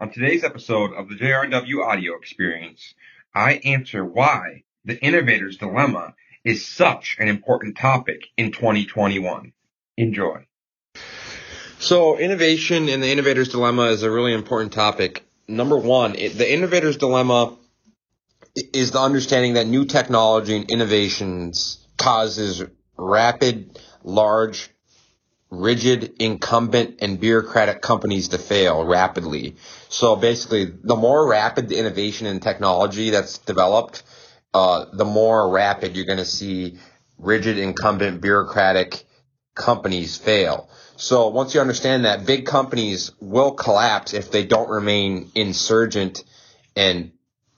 On today's episode of the JRW audio experience, I answer why the innovator's dilemma is such an important topic in 2021. Enjoy. So, innovation and the innovator's dilemma is a really important topic. Number one, it, the innovator's dilemma is the understanding that new technology and innovations causes rapid, large, rigid, incumbent, and bureaucratic companies to fail rapidly. So basically, the more rapid the innovation and technology that's developed, uh, the more rapid you're going to see rigid, incumbent, bureaucratic companies fail. So once you understand that, big companies will collapse if they don't remain insurgent and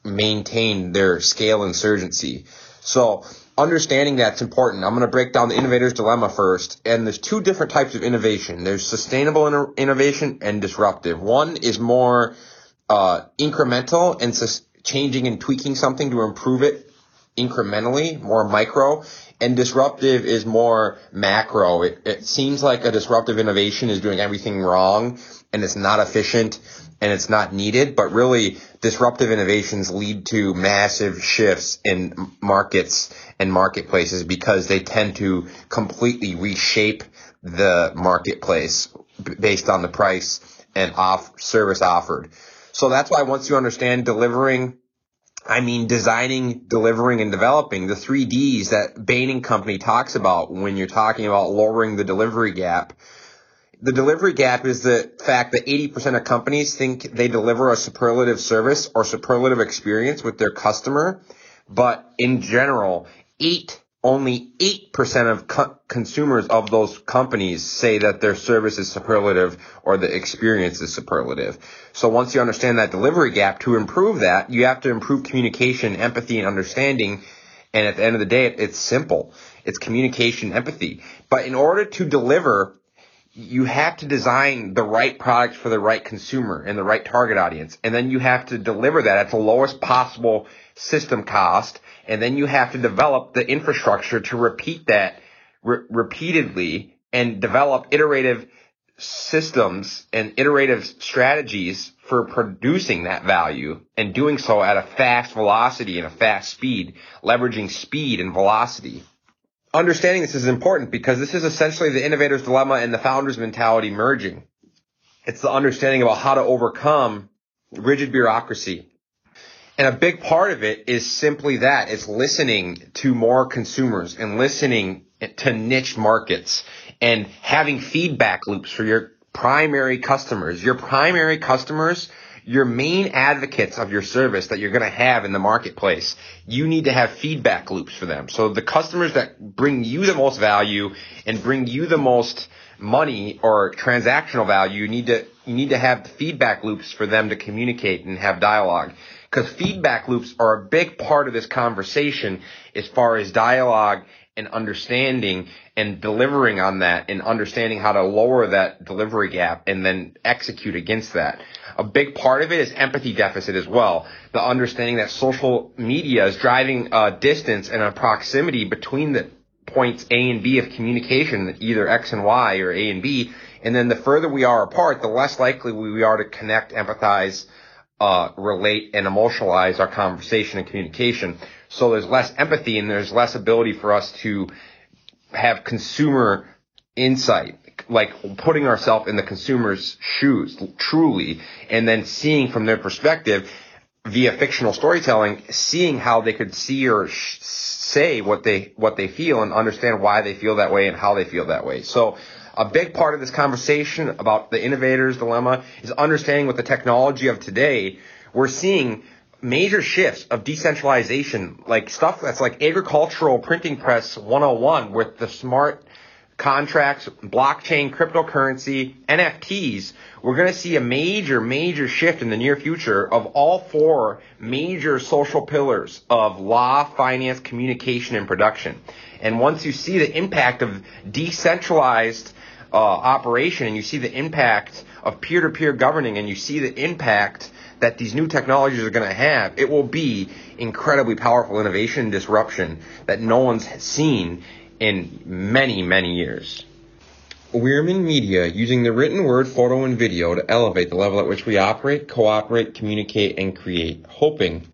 maintain their scale insurgency. So understanding that's important. I'm going to break down the innovator's dilemma first. And there's two different types of innovation. There's sustainable innovation and disruptive. One is more uh, incremental and sus- changing and tweaking something to improve it incrementally, more micro. And disruptive is more macro. It, it seems like a disruptive innovation is doing everything wrong and it's not efficient and it's not needed, but really disruptive innovations lead to massive shifts in markets and marketplaces because they tend to completely reshape the marketplace based on the price and off service offered. So that's why once you understand delivering, I mean designing, delivering, and developing the three Ds that Bain and Company talks about when you're talking about lowering the delivery gap the delivery gap is the fact that 80% of companies think they deliver a superlative service or superlative experience with their customer. But in general, eight, only 8% of co- consumers of those companies say that their service is superlative or the experience is superlative. So once you understand that delivery gap, to improve that, you have to improve communication, empathy, and understanding. And at the end of the day, it's simple. It's communication, empathy. But in order to deliver you have to design the right product for the right consumer and the right target audience. And then you have to deliver that at the lowest possible system cost. And then you have to develop the infrastructure to repeat that re- repeatedly and develop iterative systems and iterative strategies for producing that value and doing so at a fast velocity and a fast speed, leveraging speed and velocity understanding this is important because this is essentially the innovator's dilemma and the founder's mentality merging. It's the understanding about how to overcome rigid bureaucracy. And a big part of it is simply that. It's listening to more consumers and listening to niche markets and having feedback loops for your primary customers. Your primary customers your main advocates of your service that you're going to have in the marketplace, you need to have feedback loops for them. So the customers that bring you the most value and bring you the most money or transactional value, you need to you need to have feedback loops for them to communicate and have dialogue. Because feedback loops are a big part of this conversation as far as dialogue and understanding and delivering on that and understanding how to lower that delivery gap and then execute against that. A big part of it is empathy deficit as well. The understanding that social media is driving a distance and a proximity between the points A and B of communication, either X and Y or A and B. And then the further we are apart, the less likely we are to connect, empathize, uh, relate, and emotionalize our conversation and communication. So there's less empathy and there's less ability for us to have consumer insight like putting ourselves in the consumer's shoes truly and then seeing from their perspective via fictional storytelling seeing how they could see or sh- say what they what they feel and understand why they feel that way and how they feel that way. So a big part of this conversation about the innovator's dilemma is understanding what the technology of today we're seeing major shifts of decentralization like stuff that's like agricultural printing press 101 with the smart contracts, blockchain, cryptocurrency, NFTs, we're going to see a major, major shift in the near future of all four major social pillars of law, finance, communication, and production. And once you see the impact of decentralized uh, operation and you see the impact of peer-to-peer governing and you see the impact that these new technologies are going to have, it will be incredibly powerful innovation and disruption that no one's seen in many, many years. Weirman Media using the written word, photo, and video to elevate the level at which we operate, cooperate, communicate, and create, hoping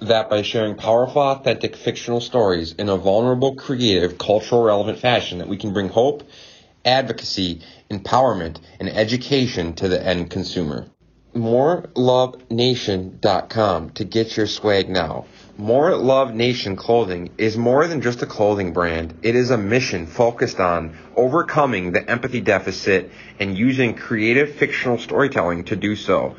that by sharing powerful, authentic, fictional stories in a vulnerable, creative, cultural relevant fashion that we can bring hope, advocacy, empowerment, and education to the end consumer. MoreLoveNation.com to get your swag now. More Love Nation clothing is more than just a clothing brand. It is a mission focused on overcoming the empathy deficit and using creative fictional storytelling to do so.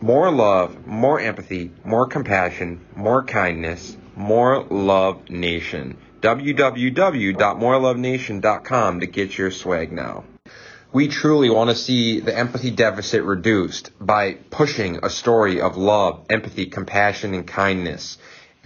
More love, more empathy, more compassion, more kindness, more love nation. www.morelovenation.com to get your swag now. We truly want to see the empathy deficit reduced by pushing a story of love, empathy, compassion, and kindness,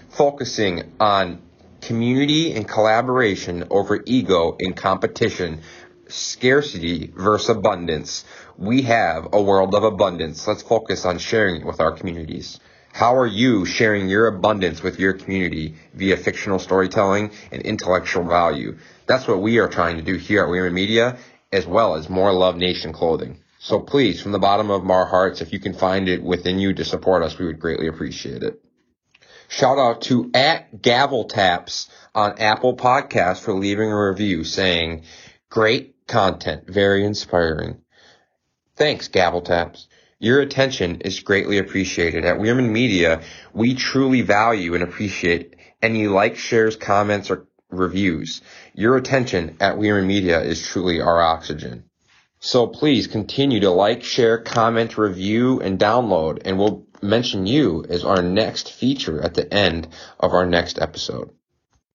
focusing on community and collaboration over ego and competition, scarcity versus abundance. We have a world of abundance. Let's focus on sharing it with our communities. How are you sharing your abundance with your community via fictional storytelling and intellectual value? That's what we are trying to do here at Weirman Media, as well as More Love Nation clothing. So please, from the bottom of our hearts, if you can find it within you to support us, we would greatly appreciate it. Shout out to at Gavel Taps on Apple Podcasts for leaving a review saying, great content, very inspiring. Thanks, Gavel Taps. Your attention is greatly appreciated. At Weirman Media, we truly value and appreciate any likes, shares, comments, or reviews. Your attention at Weirman Media is truly our oxygen. So please continue to like, share, comment, review, and download, and we'll mention you as our next feature at the end of our next episode.